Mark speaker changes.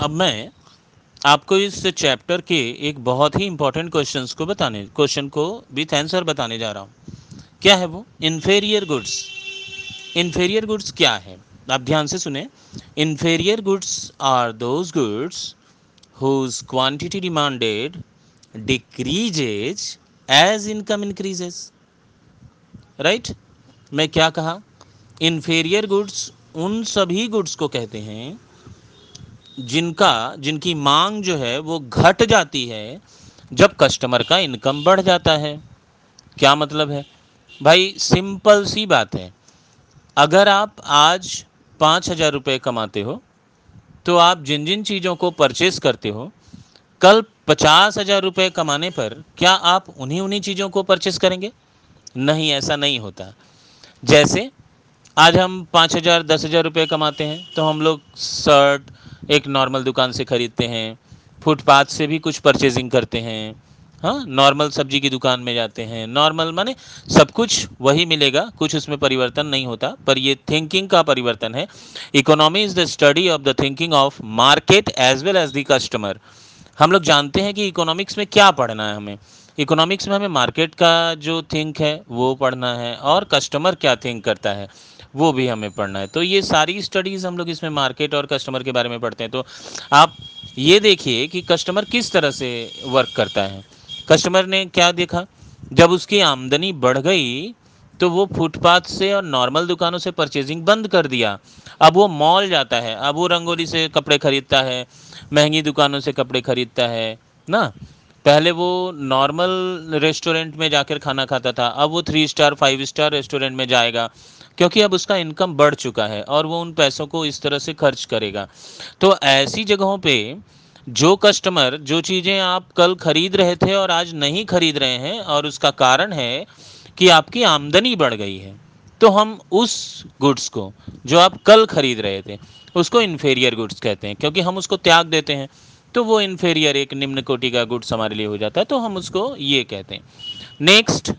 Speaker 1: अब मैं आपको इस चैप्टर के एक बहुत ही इंपॉर्टेंट क्वेश्चंस को बताने क्वेश्चन को विथ आंसर बताने जा रहा हूँ। क्या है वो? इन्फेरियर गुड्स इन्फेरियर गुड्स क्या है? आप ध्यान से सुने। Inferior goods are those goods whose quantity demanded decreases as income increases right मैं क्या कहा? इन्फेरियर गुड्स उन सभी गुड्स को कहते हैं जिनका, जिनकी मांग जो है वो घट जाती है जब कस्टमर का इनकम बढ़ जाता है। क्या मतलब है? भाई सिंपल सी बात है। अगर आप आज पाँच हज़ार रुपये कमाते हो तो आप जिन जिन चीज़ों को परचेस करते हो, कल पचास हज़ार रुपये कमाने पर क्या आप उन्हीं उन्हीं चीज़ों को परचेस करेंगे? नहीं, ऐसा नहीं होता। जैसे, आज हम पाँच हज़ार, दस हज़ार रुपये कमाते हैं तो हम लोग शर्ट एक नॉर्मल दुकान से ख़रीदते हैं फुटपाथ से भी कुछ परचेजिंग करते हैं हाँ नॉर्मल सब्ज़ी की दुकान में जाते हैं। नॉर्मल माने सब कुछ वही मिलेगा, कुछ उसमें परिवर्तन नहीं होता, पर ये थिंकिंग का परिवर्तन है। Economy is the study of the thinking of market as well as the customer हम लोग जानते हैं कि इकोनॉमिक्स में क्या पढ़ना है हमें। इकोनॉमिक्स में हमें मार्केट का जो थिंक है, वो पढ़ना है और कस्टमर क्या थिंक करता है, वो भी हमें पढ़ना है। तो ये सारी स्टडीज़ हम लोग इसमें मार्केट और कस्टमर के बारे में पढ़ते हैं। तो आप ये देखिए कि कस्टमर किस तरह से वर्क करता है। कस्टमर ने क्या देखा? जब उसकी आमदनी बढ़ गई तो वो फुटपाथ से और नॉर्मल दुकानों से परचेजिंग बंद कर दिया। अब वो मॉल जाता है, अब वो रंगोली से कपड़े खरीदता है, महँगी दुकानों से कपड़े खरीदता है, ना? पहले वो नॉर्मल रेस्टोरेंट में जाकर खाना खाता था, अब वो three star five star restaurant में जाएगा, क्योंकि अब उसका इनकम बढ़ चुका है और वो उन पैसों को इस तरह से खर्च करेगा। तो ऐसी जगहों पे जो कस्टमर जो चीज़ें आप कल खरीद रहे थे और आज नहीं खरीद रहे हैं, और उसका कारण है कि आपकी आमदनी बढ़ गई है तो हम उस गुड्स को, जो आप कल खरीद रहे थे, उसको इन्फेरियर गुड्स कहते हैं, क्योंकि हम उसको त्याग देते हैं। तो वो इन्फेरियर एक निम्न कोटि का गुड्स हमारे लिए हो जाता है तो हम उसको ये कहते हैं। नेक्स्ट